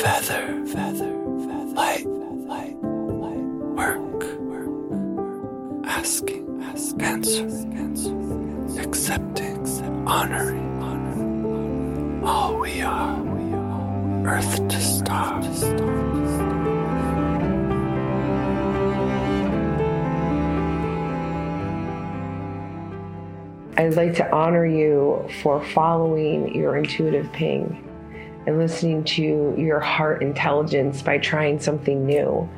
feather, feather, feather, light, light, light, work, work, asking, ask, answer, answer, accepting, honoring, honoring, all we are, earth to stars. I'd like to honor you for following your intuitive ping and listening to your heart intelligence by trying something new,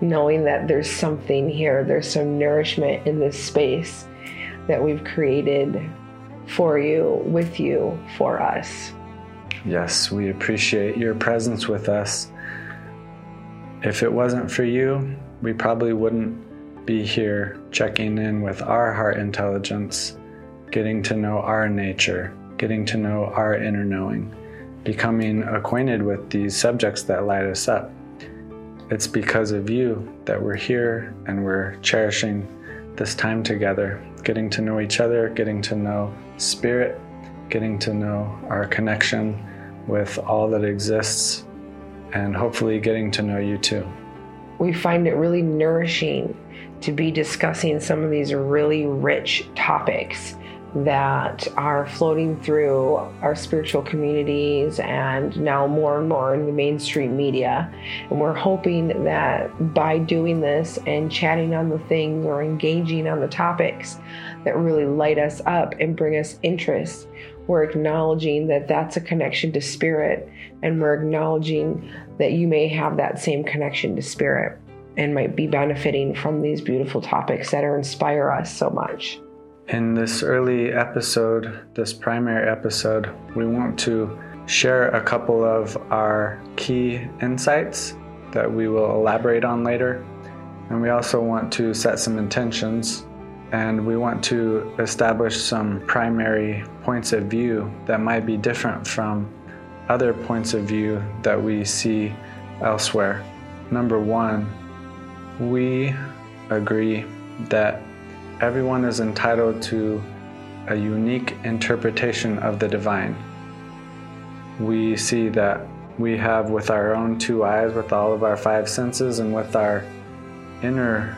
knowing that there's something here, there's some nourishment in this space that we've created for you, with you, for us. Yes, we appreciate your presence with us. If it wasn't for you, we probably wouldn't be here checking in with our heart intelligence getting to know our nature, getting to know our inner knowing, becoming acquainted with these subjects that light us up. It's because of you that we're here and we're cherishing this time together, getting to know each other, getting to know spirit, getting to know our connection with all that exists, and hopefully getting to know you too. We find it really nourishing to be discussing some of these really rich topics that are floating through our spiritual communities and now more and more in the mainstream media. And we're hoping that by doing this and chatting on the things or engaging on the topics that really light us up and bring us interest, we're acknowledging that that's a connection to spirit and we're acknowledging that you may have that same connection to spirit and might be benefiting from these beautiful topics that are inspire us so much. In this early episode, this primary episode, we want to share a couple of our key insights that we will elaborate on later. And we also want to set some intentions and we want to establish some primary points of view that might be different from other points of view that we see elsewhere. Number one, we agree that everyone is entitled to a unique interpretation of the divine. We see that we have, with our own two eyes, with all of our five senses, and with our inner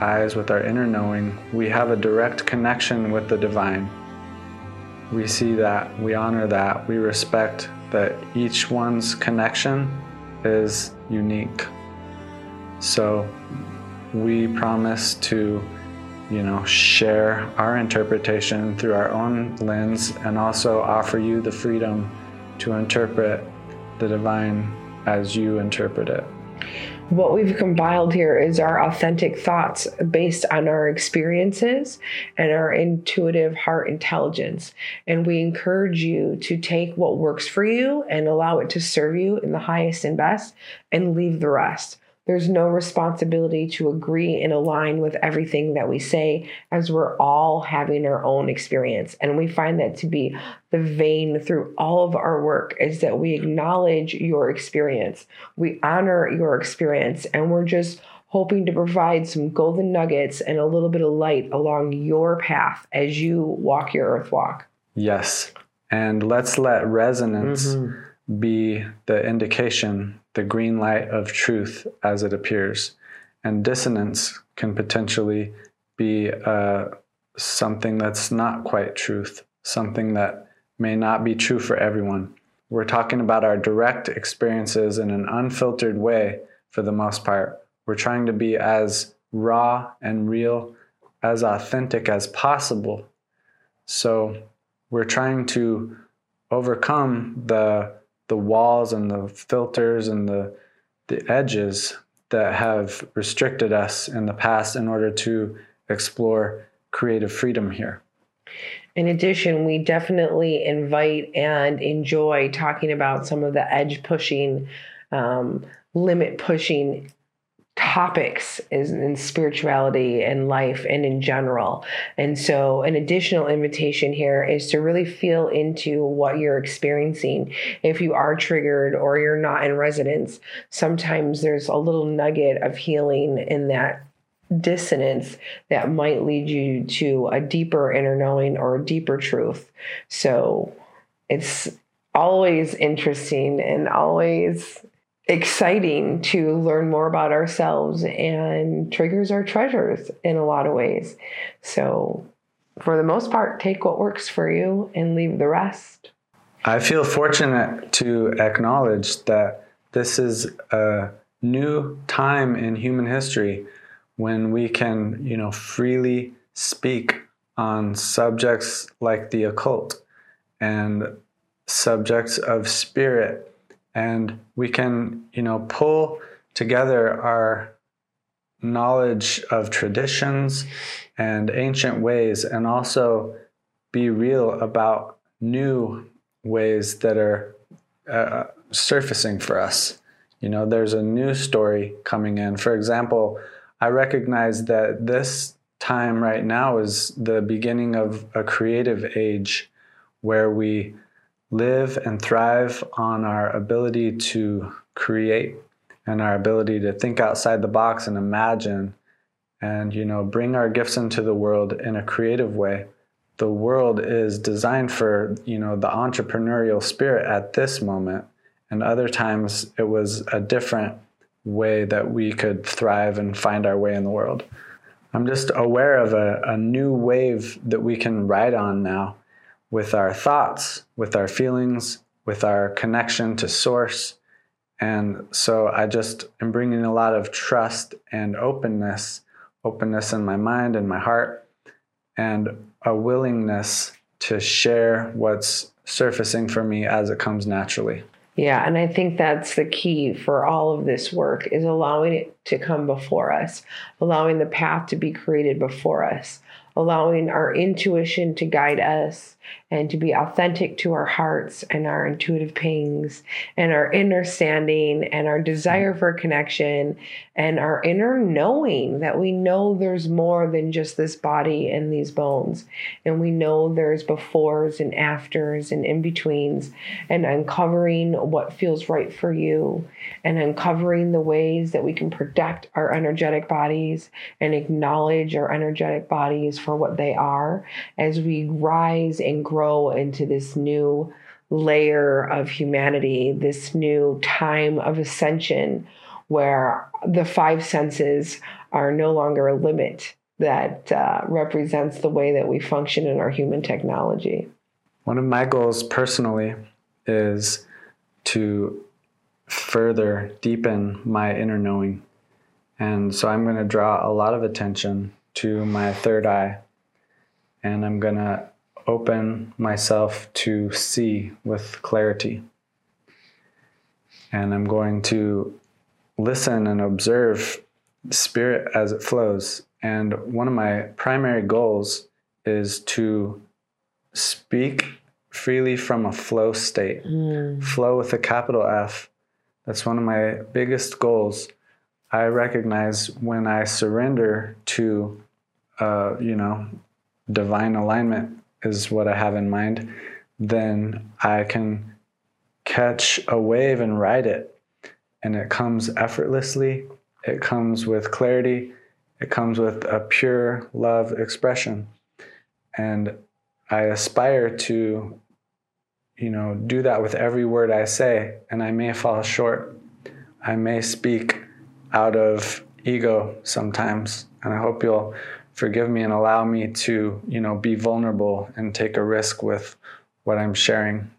eyes, with our inner knowing, we have a direct connection with the divine. We see that, we honor that, we respect that each one's connection is unique. So we promise to you know, share our interpretation through our own lens and also offer you the freedom to interpret the divine as you interpret it. What we've compiled here is our authentic thoughts based on our experiences and our intuitive heart intelligence. And we encourage you to take what works for you and allow it to serve you in the highest and best and leave the rest. There's no responsibility to agree and align with everything that we say, as we're all having our own experience. And we find that to be the vein through all of our work is that we acknowledge your experience, we honor your experience, and we're just hoping to provide some golden nuggets and a little bit of light along your path as you walk your earth walk. Yes. And let's let resonance mm-hmm. be the indication the green light of truth as it appears. And dissonance can potentially be uh, something that's not quite truth, something that may not be true for everyone. We're talking about our direct experiences in an unfiltered way for the most part. We're trying to be as raw and real, as authentic as possible. So we're trying to overcome the the walls and the filters and the the edges that have restricted us in the past in order to explore creative freedom here. In addition, we definitely invite and enjoy talking about some of the edge pushing, um, limit pushing topics is in spirituality and life and in general. And so, an additional invitation here is to really feel into what you're experiencing. If you are triggered or you're not in resonance, sometimes there's a little nugget of healing in that dissonance that might lead you to a deeper inner knowing or a deeper truth. So, it's always interesting and always exciting to learn more about ourselves and triggers our treasures in a lot of ways. So, for the most part, take what works for you and leave the rest. I feel fortunate to acknowledge that this is a new time in human history when we can, you know, freely speak on subjects like the occult and subjects of spirit and we can you know pull together our knowledge of traditions and ancient ways and also be real about new ways that are uh, surfacing for us. You know there's a new story coming in. For example i recognize that this time right now is the beginning of a creative age where we live and thrive on our ability to create and our ability to think outside the box and imagine and you know bring our gifts into the world in a creative way. The world is designed for you know the entrepreneurial spirit at this moment. And other times it was a different way that we could thrive and find our way in the world. I'm just aware of a, a new wave that we can ride on now with our thoughts, with our feelings, with our connection to source. And so I just am bringing a lot of trust and openness, openness in my mind and my heart, and a willingness to share what's surfacing for me as it comes naturally. Yeah, and I think that's the key for all of this work is allowing it to come before us, allowing the path to be created before us, allowing our intuition to guide us and to be authentic to our hearts and our intuitive pings and our understanding and our desire for connection and our inner knowing that we know there's more than just this body and these bones. And we know there's befores and afters and in betweens and uncovering what feels right for you and uncovering the ways that we can protect our energetic bodies and acknowledge our energetic bodies for what they are as we rise and grow into this new layer of humanity, this new time of ascension where the five senses are no longer a limit that uh, represents the way that we function in our human technology. One of my goals personally is to further deepen my inner knowing. And so I'm going to draw a lot of attention to my third eye and I'm going to open myself to see with clarity. And I'm going to listen and observe spirit as it flows. And one of my primary goals is to speak freely from a flow state, mm. flow with a capital F. That's one of my biggest goals. I recognize when I surrender to, uh, you know, divine alignment is what I have in mind, then I can catch a wave and ride it. And it comes effortlessly, it comes with clarity, it comes with a pure love expression. And I aspire to, you know, do that with every word I say. And I may fall short. I may speak out of ego sometimes. And I hope you'll forgive me and allow me to, you know, be vulnerable and take a risk with what I'm sharing.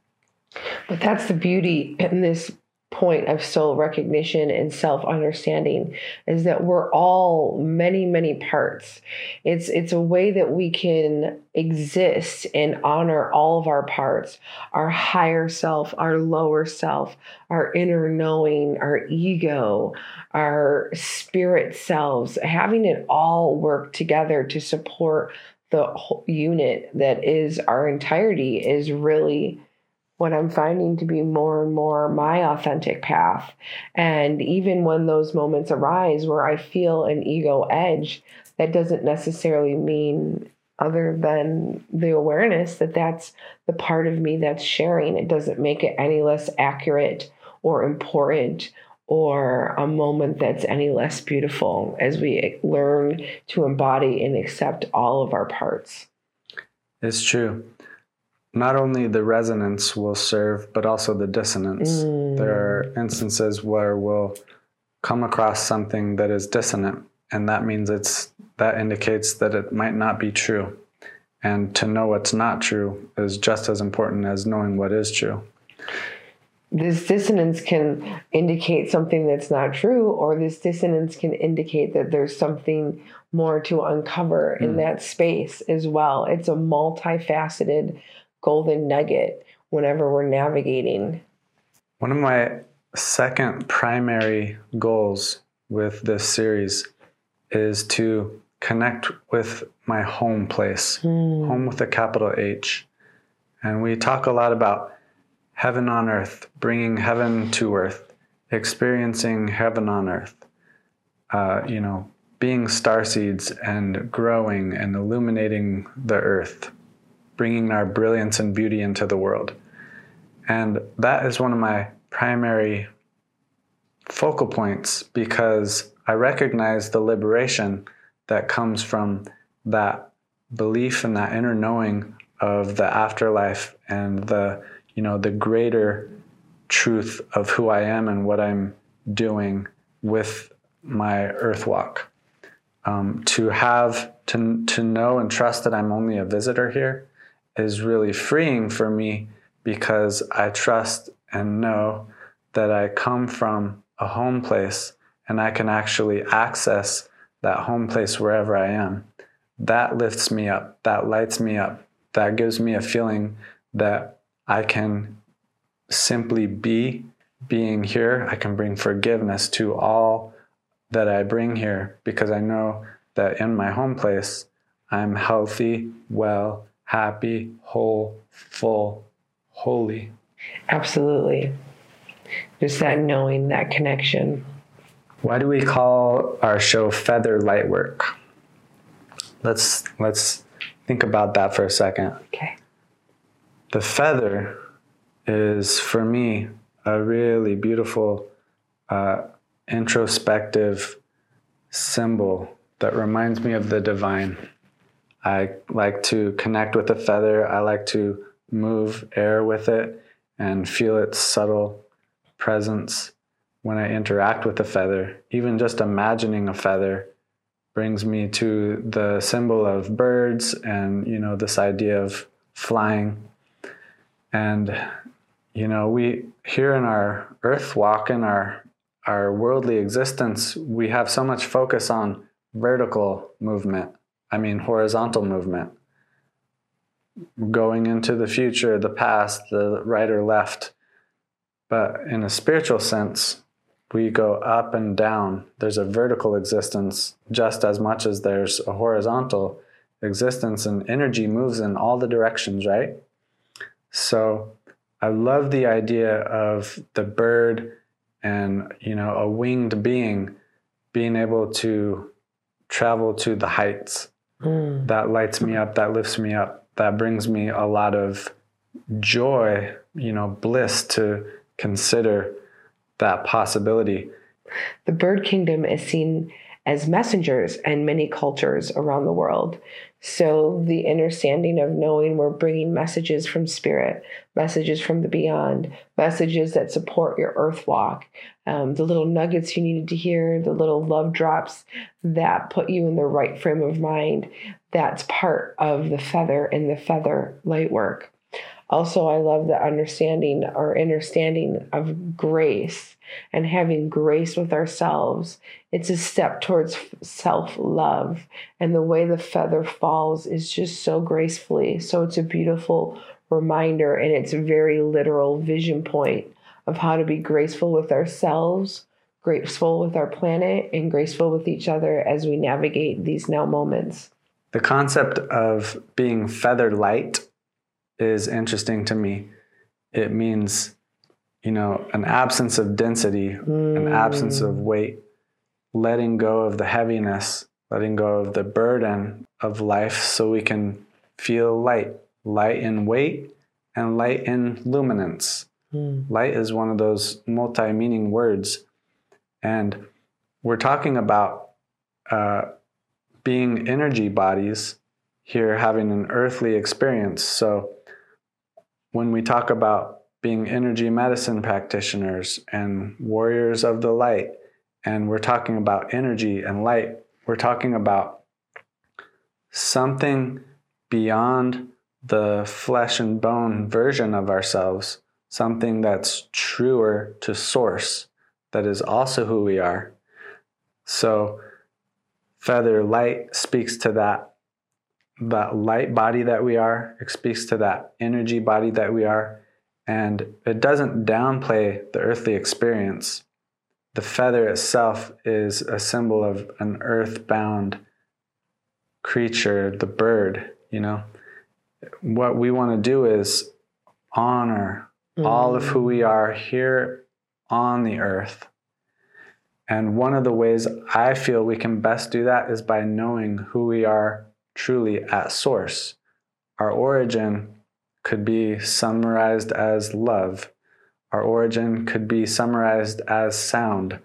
But that's the beauty in this point of soul recognition and self understanding is that we're all many many parts. It's it's a way that we can exist and honor all of our parts our higher self our lower self our inner knowing our ego our spirit selves having it all work together to support the unit that is our entirety is really what I'm finding to be more and more my authentic path. And even when those moments arise where I feel an ego edge, that doesn't necessarily mean other than the awareness that that's the part of me that's sharing. It doesn't make it any less accurate or important or a moment that's any less beautiful as we learn to embody and accept all of our parts. It's true. Not only the resonance will serve, but also the dissonance. Mm. There are instances where we'll come across something that is dissonant, and that means it's that indicates that it might not be true. And to know what's not true is just as important as knowing what is true. This dissonance can indicate something that's not true, or this dissonance can indicate that there's something more to uncover in that space as well. It's a multifaceted golden nugget whenever we're navigating. One of my second primary goals with this series is to connect with my home place, home with a capital H. And we talk a lot about heaven on earth, bringing heaven to earth, experiencing heaven on earth, uh, you know, being star seeds and growing and illuminating the earth, bringing our brilliance and beauty into the world. And that is one of my primary focal points because I recognize the liberation that comes from that belief and that inner knowing of the afterlife and the you know the greater truth of who I am and what I'm doing with my earth walk. Um, to have to to know and trust that I'm only a visitor here is really freeing for me because I trust and know that I come from a home place and I can actually access that home place wherever I am. That lifts me up, that lights me up, that gives me a feeling that I can simply be being here. I can bring forgiveness to all that I bring here because I know that in my home place, I'm healthy, well, happy, whole, full, holy. Absolutely. Just that knowing, that connection. Why do we call our show Feather Lightwork? Let's let's think about that for a second. Okay. The feather is for me a really beautiful uh, introspective symbol that reminds me of the divine. I like to connect with the feather. I like to move air with it and feel its subtle presence when I interact with the feather. Even just imagining a feather brings me to the symbol of birds and you know this idea of flying. And you know, we here in our earth walk in our our worldly existence, we have so much focus on vertical movement. I mean horizontal movement. Going into the future, the past, the right or left. But in a spiritual sense, we go up and down. There's a vertical existence just as much as there's a horizontal existence, and energy moves in all the directions, right? So I love the idea of the bird and, you know, a winged being being able to travel to the heights. Mm. That lights me up, that lifts me up, that brings me a lot of joy, you know, bliss to consider that possibility. The bird kingdom is seen as messengers in many cultures around the world. So, the understanding of knowing we're bringing messages from spirit, messages from the beyond, messages that support your earth walk, um, the little nuggets you needed to hear, the little love drops that put you in the right frame of mind, that's part of the feather and the feather light work. Also, I love the understanding or understanding of grace and having grace with ourselves. It's a step towards self love. And the way the feather falls is just so gracefully. So it's a beautiful reminder and it's a very literal vision point of how to be graceful with ourselves, graceful with our planet, and graceful with each other as we navigate these now moments. The concept of being feather light is interesting to me. It means, you know, an absence of density, an absence of weight, letting go of the heaviness, letting go of the burden of life so we can feel light, light in weight and light in luminance. Light is one of those multi meaning words. And we're talking about uh, being energy bodies here having an earthly experience. So when we talk about being energy medicine practitioners and warriors of the light, and we're talking about energy and light, we're talking about something beyond the flesh and bone version of ourselves, something that's truer to source, that is also who we are. So, feather light speaks to that that light body that we are it speaks to that energy body that we are. And it doesn't downplay the earthly experience. The feather itself is a symbol of an earthbound creature the bird you know? What we want to do is honor mm. all of who we are here on the earth. And one of the ways I feel we can best do that is by knowing who we are truly at source. Our origin could be summarized as love. Our origin could be summarized as sound.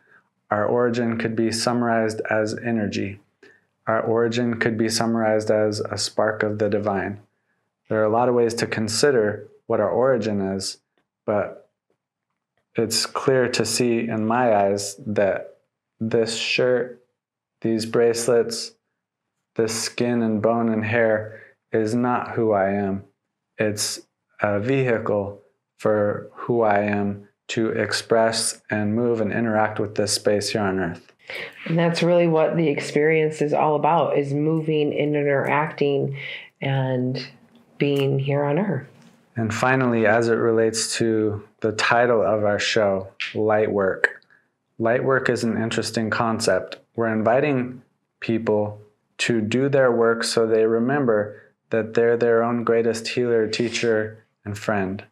Our origin could be summarized as energy. Our origin could be summarized as a spark of the divine. There are a lot of ways to consider what our origin is, but it's clear to see in my eyes that this shirt, these bracelets, this skin and bone and hair is not who I am. It's a vehicle for who I am to express and move and interact with this space here on earth. And that's really what the experience is all about is moving and interacting and being here on earth. And finally, as it relates to the title of our show, Light Work, Light work is an interesting concept. We're inviting people to do their work so they remember that they're their own greatest healer, teacher, and friend.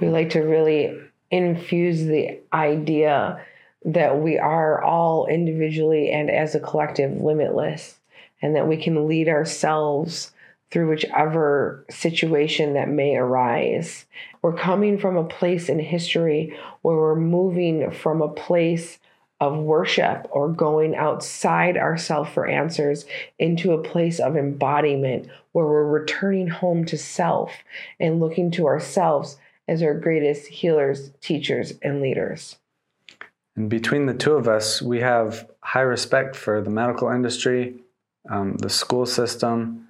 We like to really infuse the idea that we are all individually and as a collective limitless, and that we can lead ourselves through whichever situation that may arise. We're coming from a place in history where we're moving from a place of worship or going outside ourselves for answers into a place of embodiment where we're returning home to self and looking to ourselves as our greatest healers, teachers, and leaders. And between the two of us, we have high respect for the medical industry, um, the school system,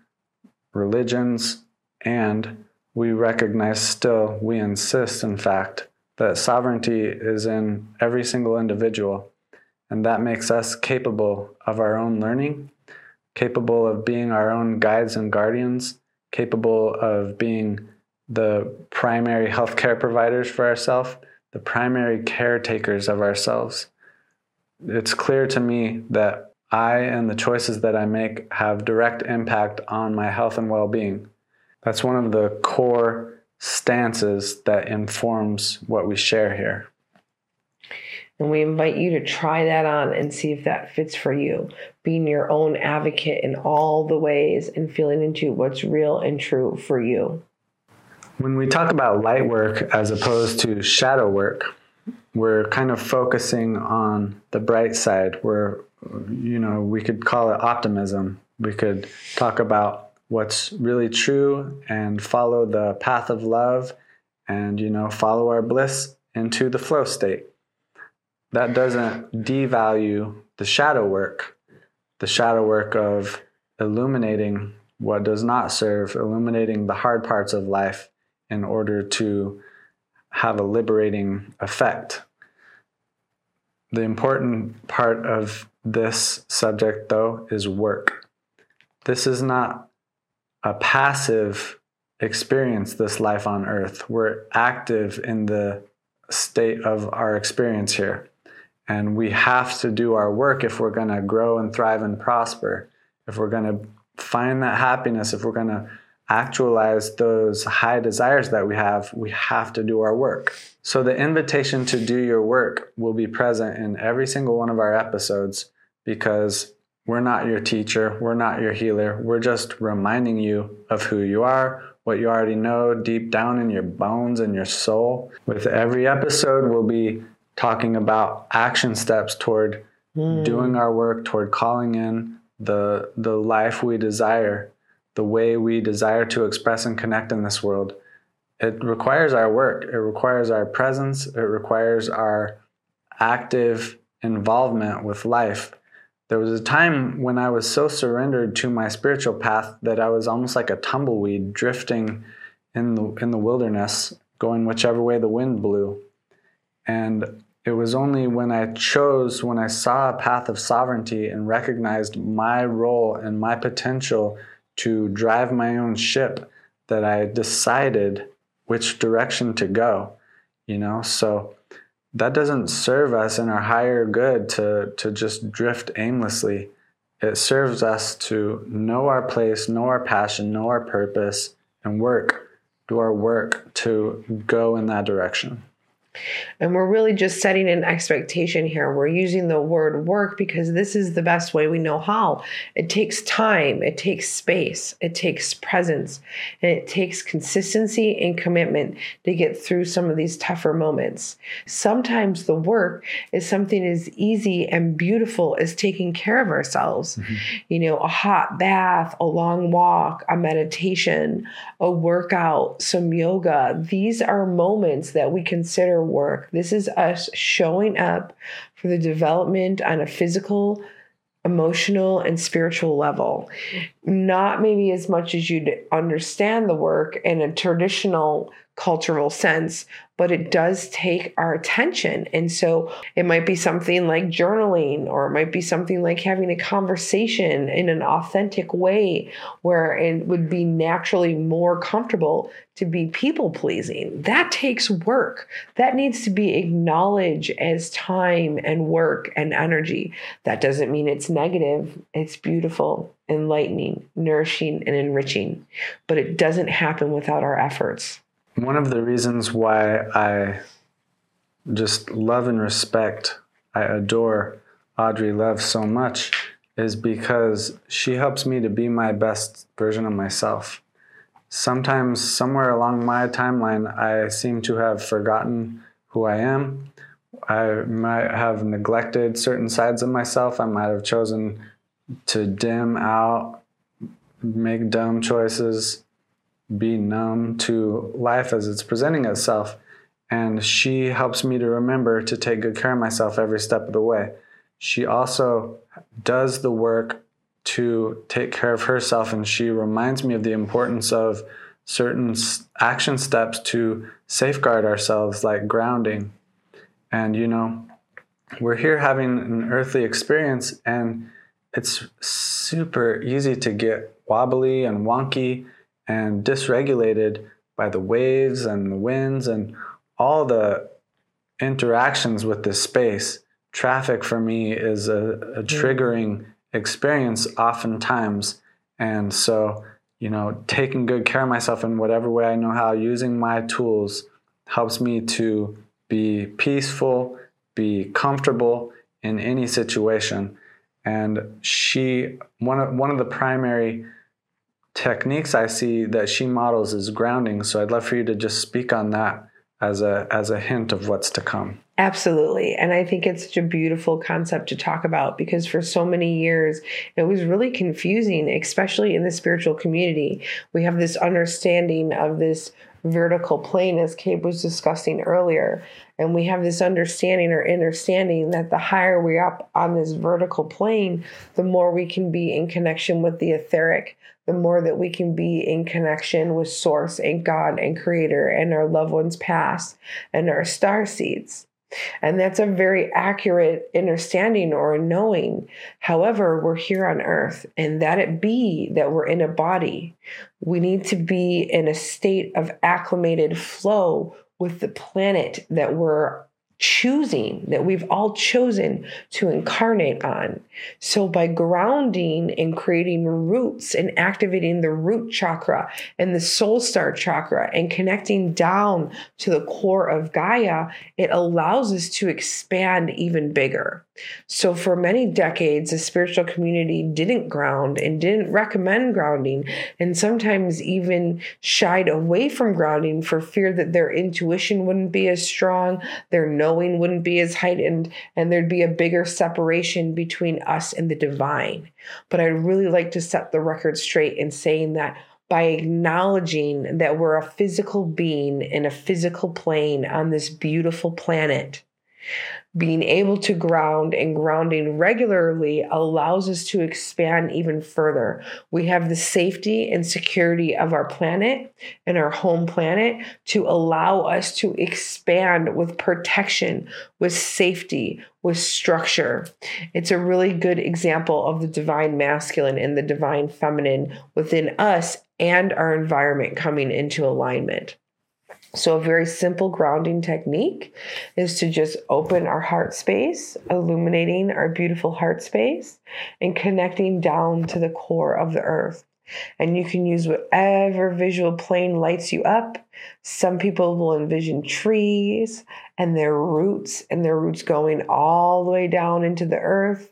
religions, and we recognize still, we insist, in fact, that sovereignty is in every single individual. And that makes us capable of our own learning, capable of being our own guides and guardians, capable of being the primary healthcare providers for ourselves, the primary caretakers of ourselves. It's clear to me that I and the choices that I make have direct impact on my health and well being. That's one of the core stances that informs what we share here. And we invite you to try that on and see if that fits for you. Being your own advocate in all the ways and feeling into what's real and true for you. When we talk about light work as opposed to shadow work, we're kind of focusing on the bright side. We're you know, we could call it optimism. We could talk about what's really true and follow the path of love and, you know, follow our bliss into the flow state. That doesn't devalue the shadow work, the shadow work of illuminating what does not serve, illuminating the hard parts of life in order to have a liberating effect. The important part of this subject, though, is work. This is not a passive experience, this life on earth. We're active in the state of our experience here. And we have to do our work if we're going to grow and thrive and prosper, if we're going to find that happiness, if we're going to actualize those high desires that we have, we have to do our work. So, the invitation to do your work will be present in every single one of our episodes because we're not your teacher, we're not your healer. We're just reminding you of who you are, what you already know deep down in your bones and your soul. With every episode, we'll be talking about action steps toward mm. doing our work, toward calling in the, the life we desire, the way we desire to express and connect in this world. it requires our work, it requires our presence, it requires our active involvement with life. There was a time when I was so surrendered to my spiritual path that I was almost like a tumbleweed drifting in the in the wilderness, going whichever way the wind blew. And it was only when I chose, when I saw a path of sovereignty and recognized my role and my potential to drive my own ship that I decided which direction to go, you know? So that doesn't serve us in our higher good to, to just drift aimlessly. It serves us to know our place, know our passion, know our purpose, and work, do our work to go in that direction. And we're really just setting an expectation here. We're using the word work because this is the best way we know how. It takes time, it takes space, it takes presence, and it takes consistency and commitment to get through some of these tougher moments. Sometimes the work is something as easy and beautiful as taking care of ourselves. Mm-hmm. You know, a hot bath, a long walk, a meditation, a workout, some yoga. These are moments that we consider work. This is us showing up for the development on a physical, emotional, and spiritual level. Not maybe as much as you'd understand the work in a traditional cultural sense, but it does take our attention. And so it might be something like journaling, or it might be something like having a conversation in an authentic way where it would be naturally more comfortable to be people pleasing. That takes work. That needs to be acknowledged as time and work and energy. That doesn't mean it's negative, it's beautiful, enlightening, nourishing, and enriching. But it doesn't happen without our efforts. One of the reasons why I just love and respect, I adore Audrey Love so much is because she helps me to be my best version of myself. Sometimes, somewhere along my timeline, I seem to have forgotten who I am. I might have neglected certain sides of myself. I might have chosen to dim out, make dumb choices, be numb to life as it's presenting itself. And she helps me to remember to take good care of myself every step of the way. She also does the work to take care of herself, and she reminds me of the importance of certain action steps to safeguard ourselves, like grounding. And, you know, we're here having an earthly experience, and it's super easy to get wobbly and wonky and dysregulated by the waves and the winds and all the interactions with this space. Traffic for me is a, a mm. triggering experience oftentimes. And so, you know, taking good care of myself in whatever way I know how, using my tools helps me to be peaceful, be comfortable in any situation. And she, one of, one of the primary techniques I see that she models is grounding. So I'd love for you to just speak on that as a as a hint of what's to come. Absolutely. And I think it's such a beautiful concept to talk about because for so many years it was really confusing, especially in the spiritual community. We have this understanding of this vertical plane, as Cabe was discussing earlier. And we have this understanding or understanding that the higher we're up on this vertical plane, the more we can be in connection with the etheric, the more that we can be in connection with Source and God and Creator and our loved ones past and our star seeds. And that's a very accurate understanding or knowing. However, we're here on earth, and that it be that we're in a body, we need to be in a state of acclimated flow with the planet that we're choosing that we've all chosen to incarnate on. So, by grounding and creating roots and activating the root chakra and the soul star chakra and connecting down to the core of Gaia, it allows us to expand even bigger. So, for many decades, the spiritual community didn't ground and didn't recommend grounding, and sometimes even shied away from grounding for fear that their intuition wouldn't be as strong, their knowing wouldn't be as heightened, and there'd be a bigger separation between us and the divine. But I'd really like to set the record straight in saying that by acknowledging that we're a physical being in a physical plane on this beautiful planet being able to ground and grounding regularly allows us to expand even further. We have the safety and security of our planet and our home planet to allow us to expand with protection, with safety, with structure. It's a really good example of the divine masculine and the divine feminine within us and our environment coming into alignment. So, a very simple grounding technique is to just open our heart space, illuminating our beautiful heart space, and connecting down to the core of the earth. And you can use whatever visual plane lights you up. Some people will envision trees and their roots, and their roots going all the way down into the earth.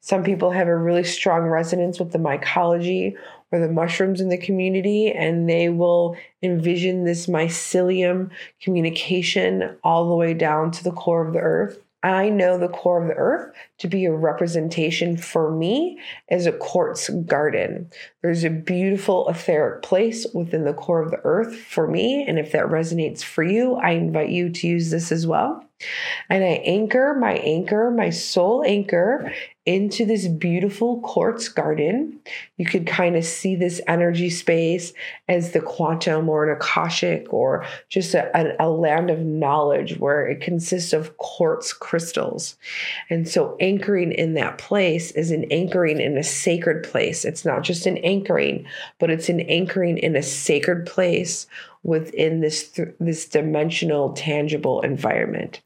Some people have a really strong resonance with the mycology or the mushrooms in the community, and they will envision this mycelium communication all the way down to the core of the earth. I know the core of the earth to be a representation for me as a quartz garden. There's a beautiful etheric place within the core of the earth for me. And if that resonates for you, I invite you to use this as well. And I anchor my anchor, my soul anchor into this beautiful quartz garden. You could kind of see this energy space as the quantum or an Akashic or just a, a, land of knowledge where it consists of quartz crystals. And so anchoring in that place is an anchoring in a sacred place. It's not just an anchoring, but it's an anchoring in a sacred place within this th- this dimensional tangible environment.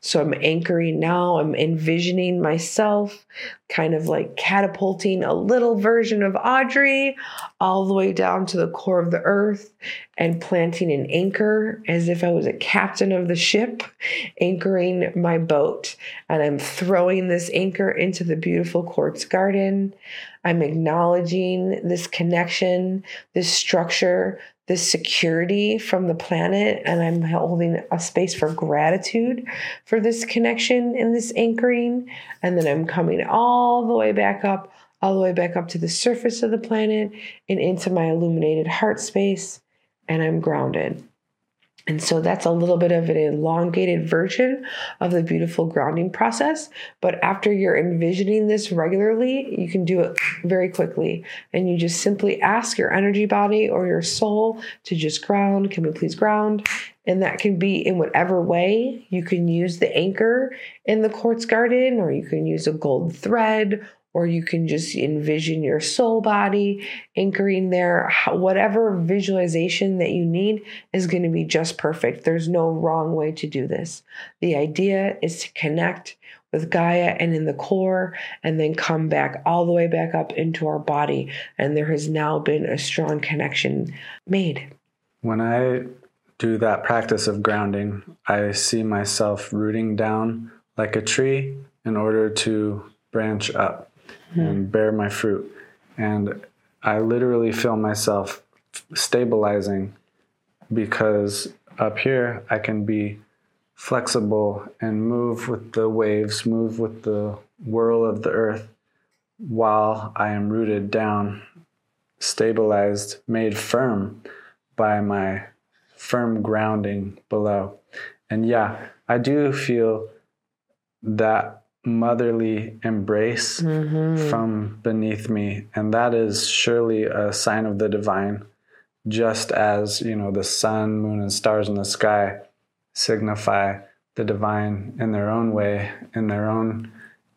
So I'm anchoring now, I'm envisioning myself kind of like catapulting a little version of Audrey all the way down to the core of the earth and planting an anchor as if I was a captain of the ship, anchoring my boat. And I'm throwing this anchor into the beautiful quartz garden. I'm acknowledging this connection, this structure, this security from the planet and I'm holding a space for gratitude for this connection and this anchoring. And then I'm coming all the way back up, all the way back up to the surface of the planet and into my illuminated heart space. And I'm grounded. And so that's a little bit of an elongated version of the beautiful grounding process. But after you're envisioning this regularly, you can do it very quickly. And you just simply ask your energy body or your soul to just ground. Can we please ground? And that can be in whatever way. You can use the anchor in the quartz garden, or you can use a gold thread or you can just envision your soul body anchoring there. Whatever visualization that you need is going to be just perfect. There's no wrong way to do this. The idea is to connect with Gaia and in the core, and then come back all the way back up into our body. And there has now been a strong connection made. When I do that practice of grounding, I see myself rooting down like a tree in order to branch up mm-hmm. and bear my fruit. And I literally feel myself stabilizing because up here I can be flexible and move with the waves, move with the whirl of the earth while I am rooted down, stabilized, made firm by my firm grounding below. And yeah, I do feel that motherly embrace mm-hmm. from beneath me and that is surely a sign of the divine just as you know the sun moon and stars in the sky signify the divine in their own way in their own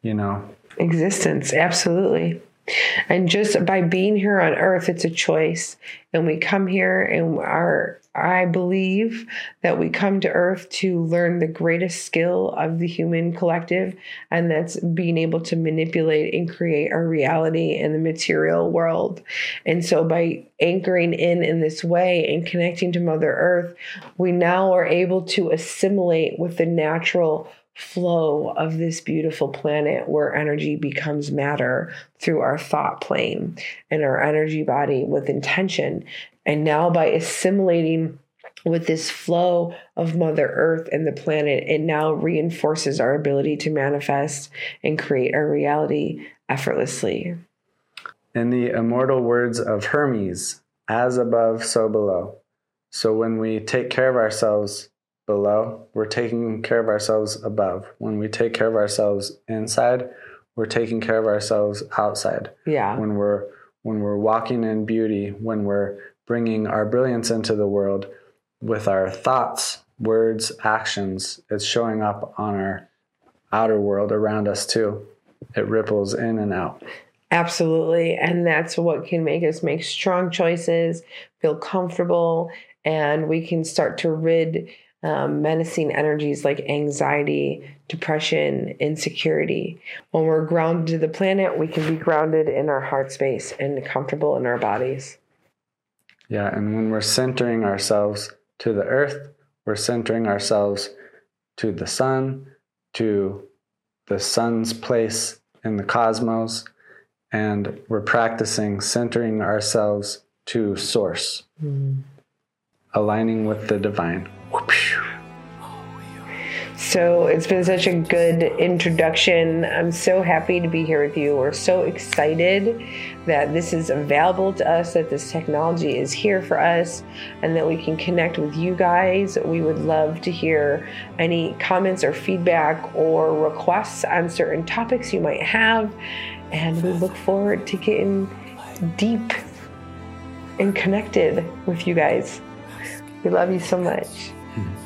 you know existence absolutely and just by being here on earth, it's a choice. And we come here and our I believe that we come to earth to learn the greatest skill of the human collective, and that's being able to manipulate and create our reality in the material world. And so, by anchoring in in this way and connecting to Mother Earth, we now are able to assimilate with the natural flow of this beautiful planet where energy becomes matter through our thought plane and our energy body with intention. And now by assimilating with this flow of Mother Earth and the planet, it now reinforces our ability to manifest and create our reality effortlessly. In the immortal words of Hermes, as above, so below. So when we take care of ourselves below, we're taking care of ourselves above. When we take care of ourselves inside, we're taking care of ourselves outside. Yeah. When we're when we're walking in beauty, when we're bringing our brilliance into the world with our thoughts, words, actions, it's showing up on our outer world around us too. It ripples in and out. Absolutely. And that's what can make us make strong choices, feel comfortable, and we can start to rid um, menacing energies like anxiety, depression, insecurity. When we're grounded to the planet, we can be grounded in our heart space and comfortable in our bodies. Yeah, and when we're centering ourselves to the earth, we're centering ourselves to the sun, to the sun's place in the cosmos, and we're practicing centering ourselves to source, mm. aligning with the divine. So it's been such a good introduction. I'm so happy to be here with you. We're so excited that this is available to us, that this technology is here for us, and that we can connect with you guys. We would love to hear any comments or feedback or requests on certain topics you might have. And we look forward to getting deep and connected with you guys. We love you so much. Mm-hmm.